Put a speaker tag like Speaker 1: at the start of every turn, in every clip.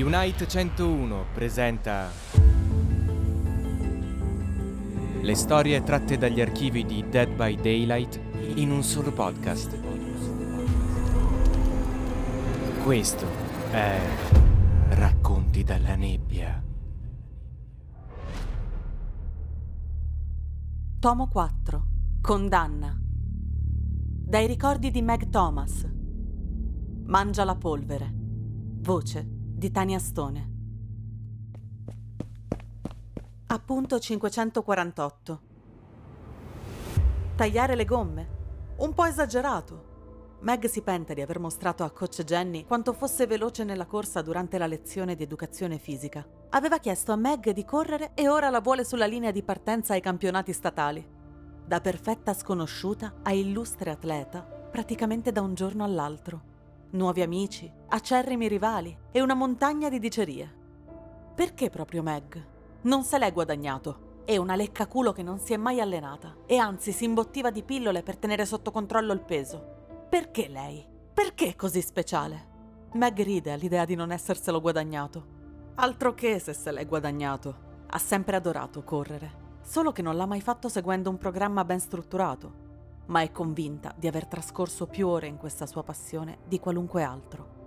Speaker 1: Unite 101 presenta le storie tratte dagli archivi di Dead by Daylight in un solo podcast. Questo è Racconti dalla nebbia.
Speaker 2: Tomo 4. Condanna. Dai ricordi di Meg Thomas. Mangia la polvere. Voce di Tania Stone. Appunto 548. Tagliare le gomme? Un po' esagerato. Meg si pente di aver mostrato a coach Jenny quanto fosse veloce nella corsa durante la lezione di educazione fisica. Aveva chiesto a Meg di correre e ora la vuole sulla linea di partenza ai campionati statali. Da perfetta sconosciuta a illustre atleta, praticamente da un giorno all'altro. Nuovi amici, acerrimi rivali e una montagna di dicerie. Perché proprio Meg? Non se l'è guadagnato. È una lecca culo che non si è mai allenata e anzi si imbottiva di pillole per tenere sotto controllo il peso. Perché lei? Perché così speciale? Meg ride all'idea di non esserselo guadagnato. Altro che se se l'è guadagnato. Ha sempre adorato correre, solo che non l'ha mai fatto seguendo un programma ben strutturato, ma è convinta di aver trascorso più ore in questa sua passione di qualunque altro.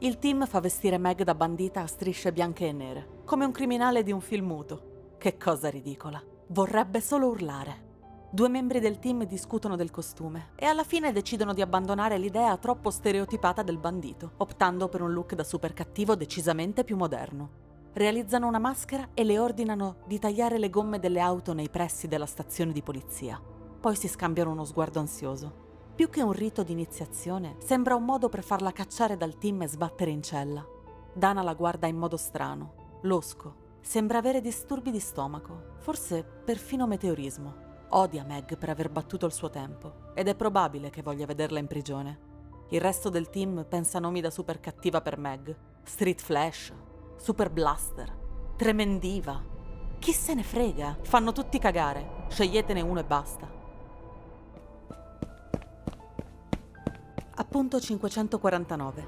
Speaker 2: Il team fa vestire Meg da bandita a strisce bianche e nere, come un criminale di un film muto. Che cosa ridicola. Vorrebbe solo urlare. Due membri del team discutono del costume e alla fine decidono di abbandonare l'idea troppo stereotipata del bandito, optando per un look da super cattivo decisamente più moderno. Realizzano una maschera e le ordinano di tagliare le gomme delle auto nei pressi della stazione di polizia. Poi si scambiano uno sguardo ansioso. Più che un rito di iniziazione, sembra un modo per farla cacciare dal team e sbattere in cella. Dana la guarda in modo strano, losco. Sembra avere disturbi di stomaco, forse perfino meteorismo. Odia Meg per aver battuto il suo tempo ed è probabile che voglia vederla in prigione. Il resto del team pensa nomi da super cattiva per Meg. Street Flash, Super Blaster, Tremendiva. Chi se ne frega? Fanno tutti cagare. Sceglietene uno e basta. Appunto 549.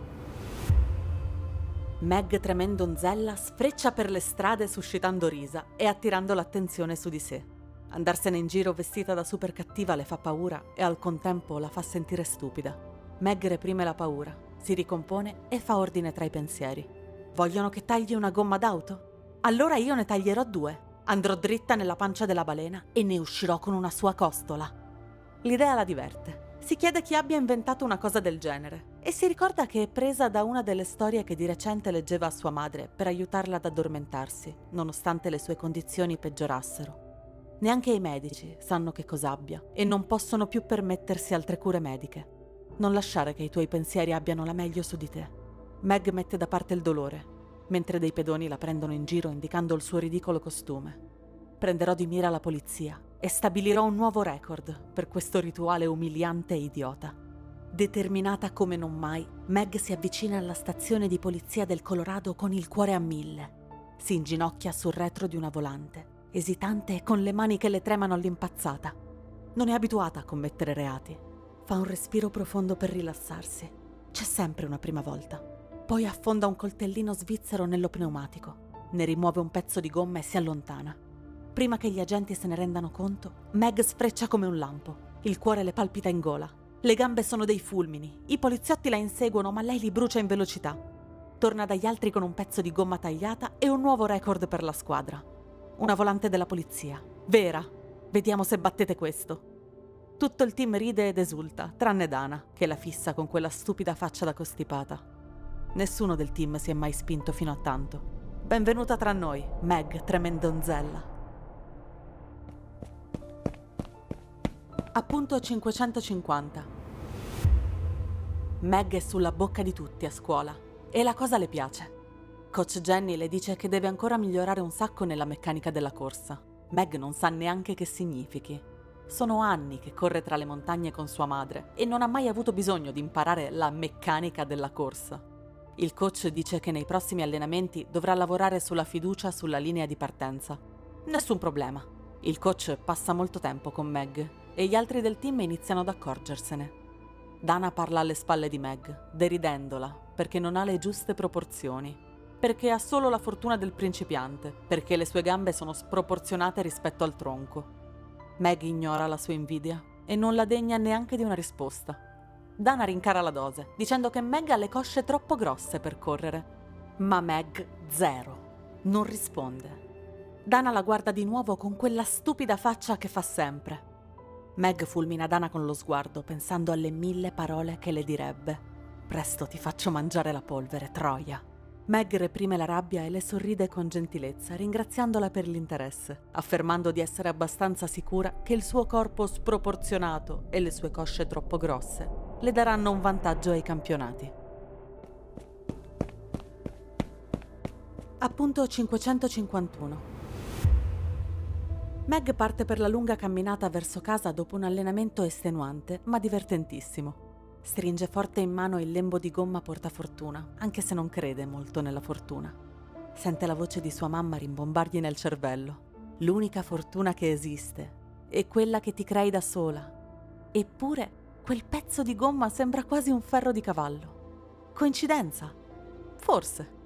Speaker 2: Meg Tremendonzella sfreccia per le strade suscitando risa e attirando l'attenzione su di sé. Andarsene in giro vestita da super cattiva le fa paura e al contempo la fa sentire stupida. Meg reprime la paura, si ricompone e fa ordine tra i pensieri. Vogliono che tagli una gomma d'auto? Allora io ne taglierò due. Andrò dritta nella pancia della balena e ne uscirò con una sua costola. L'idea la diverte. Si chiede chi abbia inventato una cosa del genere e si ricorda che è presa da una delle storie che di recente leggeva a sua madre per aiutarla ad addormentarsi, nonostante le sue condizioni peggiorassero. Neanche i medici sanno che cosa abbia e non possono più permettersi altre cure mediche. Non lasciare che i tuoi pensieri abbiano la meglio su di te. Meg mette da parte il dolore, mentre dei pedoni la prendono in giro indicando il suo ridicolo costume. Prenderò di mira la polizia e stabilirò un nuovo record per questo rituale umiliante e idiota. Determinata come non mai, Meg si avvicina alla stazione di polizia del Colorado con il cuore a mille. Si inginocchia sul retro di una volante, esitante e con le mani che le tremano all'impazzata. Non è abituata a commettere reati. Fa un respiro profondo per rilassarsi. C'è sempre una prima volta. Poi affonda un coltellino svizzero nello pneumatico, ne rimuove un pezzo di gomma e si allontana. Prima che gli agenti se ne rendano conto, Meg sfreccia come un lampo. Il cuore le palpita in gola. Le gambe sono dei fulmini. I poliziotti la inseguono, ma lei li brucia in velocità. Torna dagli altri con un pezzo di gomma tagliata e un nuovo record per la squadra. Una volante della polizia. Vera. Vediamo se battete questo. Tutto il team ride ed esulta, tranne Dana, che la fissa con quella stupida faccia da costipata. Nessuno del team si è mai spinto fino a tanto. Benvenuta tra noi, Meg Tremendonzella. Appunto 550. Meg è sulla bocca di tutti a scuola e la cosa le piace. Coach Jenny le dice che deve ancora migliorare un sacco nella meccanica della corsa. Meg non sa neanche che significhi. Sono anni che corre tra le montagne con sua madre e non ha mai avuto bisogno di imparare la meccanica della corsa. Il coach dice che nei prossimi allenamenti dovrà lavorare sulla fiducia sulla linea di partenza. Nessun problema. Il coach passa molto tempo con Meg e gli altri del team iniziano ad accorgersene. Dana parla alle spalle di Meg, deridendola perché non ha le giuste proporzioni. perché ha solo la fortuna del principiante, perché le sue gambe sono sproporzionate rispetto al tronco. Meg ignora la sua invidia e non la degna neanche di una risposta. Dana rincara la dose, dicendo che Meg ha le cosce troppo grosse per correre. Ma Meg zero. Non risponde. Dana la guarda di nuovo con quella stupida faccia che fa sempre. Meg fulmina Dana con lo sguardo, pensando alle mille parole che le direbbe. Presto ti faccio mangiare la polvere, Troia. Meg reprime la rabbia e le sorride con gentilezza, ringraziandola per l'interesse, affermando di essere abbastanza sicura che il suo corpo sproporzionato e le sue cosce troppo grosse le daranno un vantaggio ai campionati. Appunto 551. Meg parte per la lunga camminata verso casa dopo un allenamento estenuante ma divertentissimo. Stringe forte in mano il lembo di gomma portafortuna, anche se non crede molto nella fortuna. Sente la voce di sua mamma rimbombargli nel cervello. L'unica fortuna che esiste è quella che ti crei da sola. Eppure quel pezzo di gomma sembra quasi un ferro di cavallo. Coincidenza? Forse.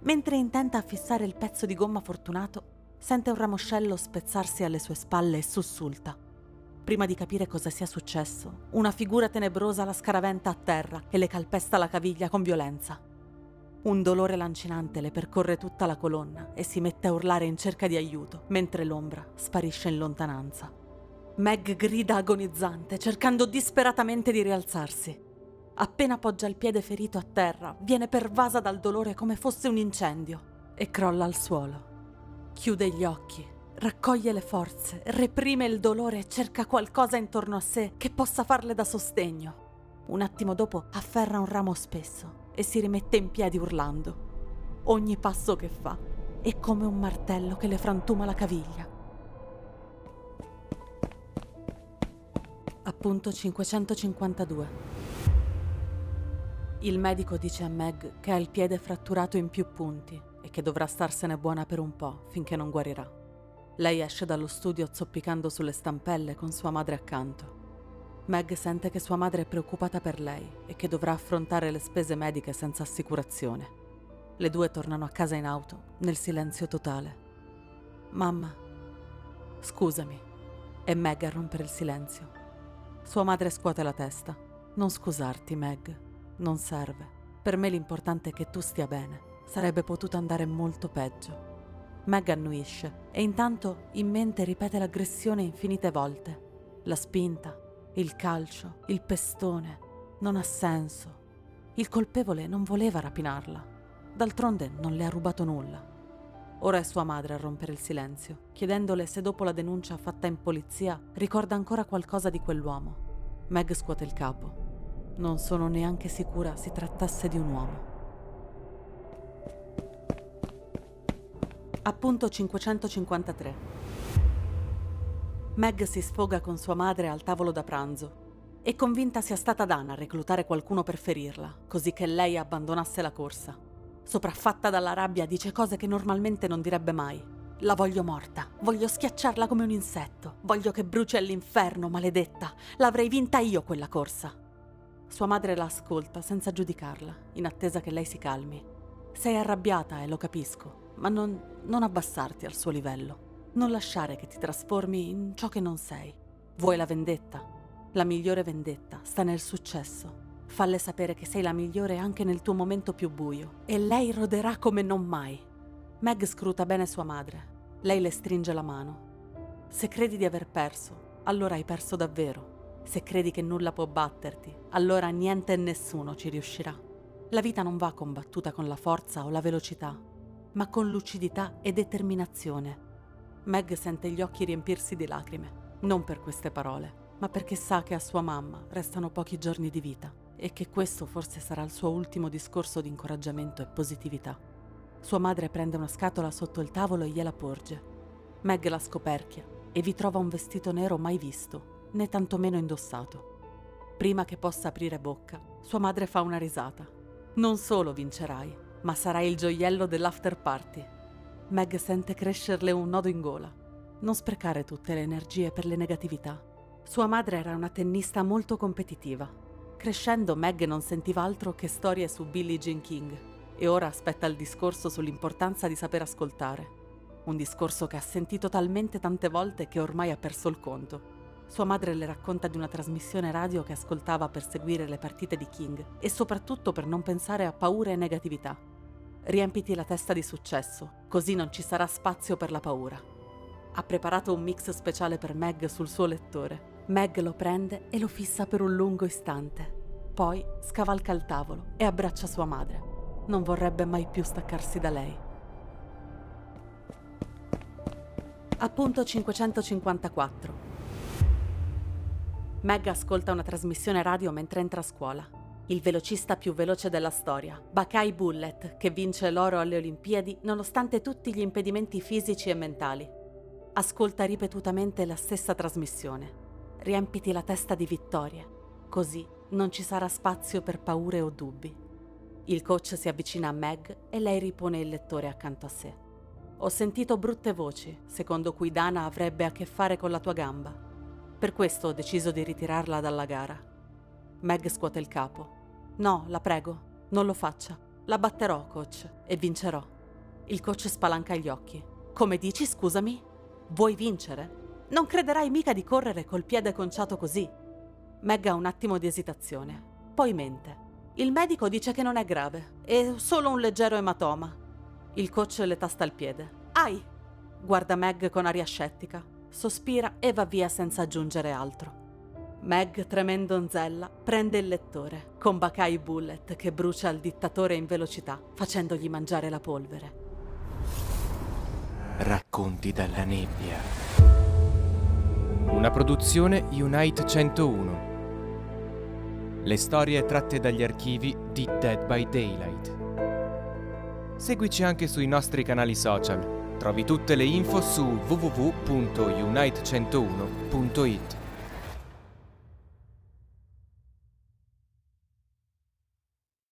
Speaker 2: Mentre intenta a fissare il pezzo di gomma fortunato, sente un ramoscello spezzarsi alle sue spalle e sussulta. Prima di capire cosa sia successo, una figura tenebrosa la scaraventa a terra e le calpesta la caviglia con violenza. Un dolore lancinante le percorre tutta la colonna e si mette a urlare in cerca di aiuto, mentre l'ombra sparisce in lontananza. Meg grida agonizzante, cercando disperatamente di rialzarsi. Appena appoggia il piede ferito a terra, viene pervasa dal dolore come fosse un incendio e crolla al suolo. Chiude gli occhi raccoglie le forze, reprime il dolore e cerca qualcosa intorno a sé che possa farle da sostegno. Un attimo dopo afferra un ramo spesso e si rimette in piedi urlando. Ogni passo che fa è come un martello che le frantuma la caviglia. Appunto 552. Il medico dice a Meg che ha il piede fratturato in più punti e che dovrà starsene buona per un po' finché non guarirà. Lei esce dallo studio zoppicando sulle stampelle con sua madre accanto. Meg sente che sua madre è preoccupata per lei e che dovrà affrontare le spese mediche senza assicurazione. Le due tornano a casa in auto, nel silenzio totale. Mamma, scusami. È Meg a rompere il silenzio. Sua madre scuote la testa. Non scusarti, Meg. Non serve. Per me l'importante è che tu stia bene. Sarebbe potuto andare molto peggio. Meg annuisce e intanto in mente ripete l'aggressione infinite volte. La spinta, il calcio, il pestone. Non ha senso. Il colpevole non voleva rapinarla. D'altronde non le ha rubato nulla. Ora è sua madre a rompere il silenzio, chiedendole se dopo la denuncia fatta in polizia ricorda ancora qualcosa di quell'uomo. Meg scuote il capo. Non sono neanche sicura si trattasse di un uomo. Appunto 553. Meg si sfoga con sua madre al tavolo da pranzo. È convinta sia stata Dana a reclutare qualcuno per ferirla, così che lei abbandonasse la corsa. Sopraffatta dalla rabbia dice cose che normalmente non direbbe mai. La voglio morta, voglio schiacciarla come un insetto, voglio che bruci all'inferno, maledetta. L'avrei vinta io quella corsa. Sua madre la ascolta senza giudicarla, in attesa che lei si calmi. Sei arrabbiata e lo capisco, ma non, non abbassarti al suo livello. Non lasciare che ti trasformi in ciò che non sei. Vuoi la vendetta? La migliore vendetta sta nel successo. Falle sapere che sei la migliore anche nel tuo momento più buio e lei roderà come non mai. Meg scruta bene sua madre. Lei le stringe la mano. Se credi di aver perso, allora hai perso davvero. Se credi che nulla può batterti, allora niente e nessuno ci riuscirà. La vita non va combattuta con la forza o la velocità, ma con lucidità e determinazione. Meg sente gli occhi riempirsi di lacrime, non per queste parole, ma perché sa che a sua mamma restano pochi giorni di vita e che questo forse sarà il suo ultimo discorso di incoraggiamento e positività. Sua madre prende una scatola sotto il tavolo e gliela porge. Meg la scoperchia e vi trova un vestito nero mai visto, né tantomeno indossato. Prima che possa aprire bocca, sua madre fa una risata. Non solo vincerai, ma sarai il gioiello dell'after party. Meg sente crescerle un nodo in gola. Non sprecare tutte le energie per le negatività. Sua madre era una tennista molto competitiva. Crescendo Meg non sentiva altro che storie su Billie Jean King. e ora aspetta il discorso sull'importanza di saper ascoltare. Un discorso che ha sentito talmente tante volte che ormai ha perso il conto. Sua madre le racconta di una trasmissione radio che ascoltava per seguire le partite di King e soprattutto per non pensare a paura e negatività. Riempiti la testa di successo, così non ci sarà spazio per la paura. Ha preparato un mix speciale per Meg sul suo lettore. Meg lo prende e lo fissa per un lungo istante. Poi scavalca il tavolo e abbraccia sua madre. Non vorrebbe mai più staccarsi da lei. Appunto 554. Meg ascolta una trasmissione radio mentre entra a scuola. Il velocista più veloce della storia, Bakai Bullet, che vince l'oro alle Olimpiadi nonostante tutti gli impedimenti fisici e mentali. Ascolta ripetutamente la stessa trasmissione. Riempiti la testa di vittorie, così non ci sarà spazio per paure o dubbi. Il coach si avvicina a Meg e lei ripone il lettore accanto a sé. Ho sentito brutte voci, secondo cui Dana avrebbe a che fare con la tua gamba. Per questo ho deciso di ritirarla dalla gara. Meg scuote il capo. No, la prego, non lo faccia. La batterò, coach, e vincerò. Il coach spalanca gli occhi. Come dici, scusami? Vuoi vincere? Non crederai mica di correre col piede conciato così. Meg ha un attimo di esitazione, poi mente. Il medico dice che non è grave, è solo un leggero ematoma. Il coach le tasta il piede. Ai! Guarda Meg con aria scettica, sospira e va via senza aggiungere altro. Meg, tremendonzella, prende il lettore, con Bakai Bullet che brucia il dittatore in velocità, facendogli mangiare la polvere.
Speaker 1: Racconti dalla nebbia. Una produzione Unite 101. Le storie tratte dagli archivi di Dead by Daylight. Seguici anche sui nostri canali social. Trovi tutte le info su www.unite101.it.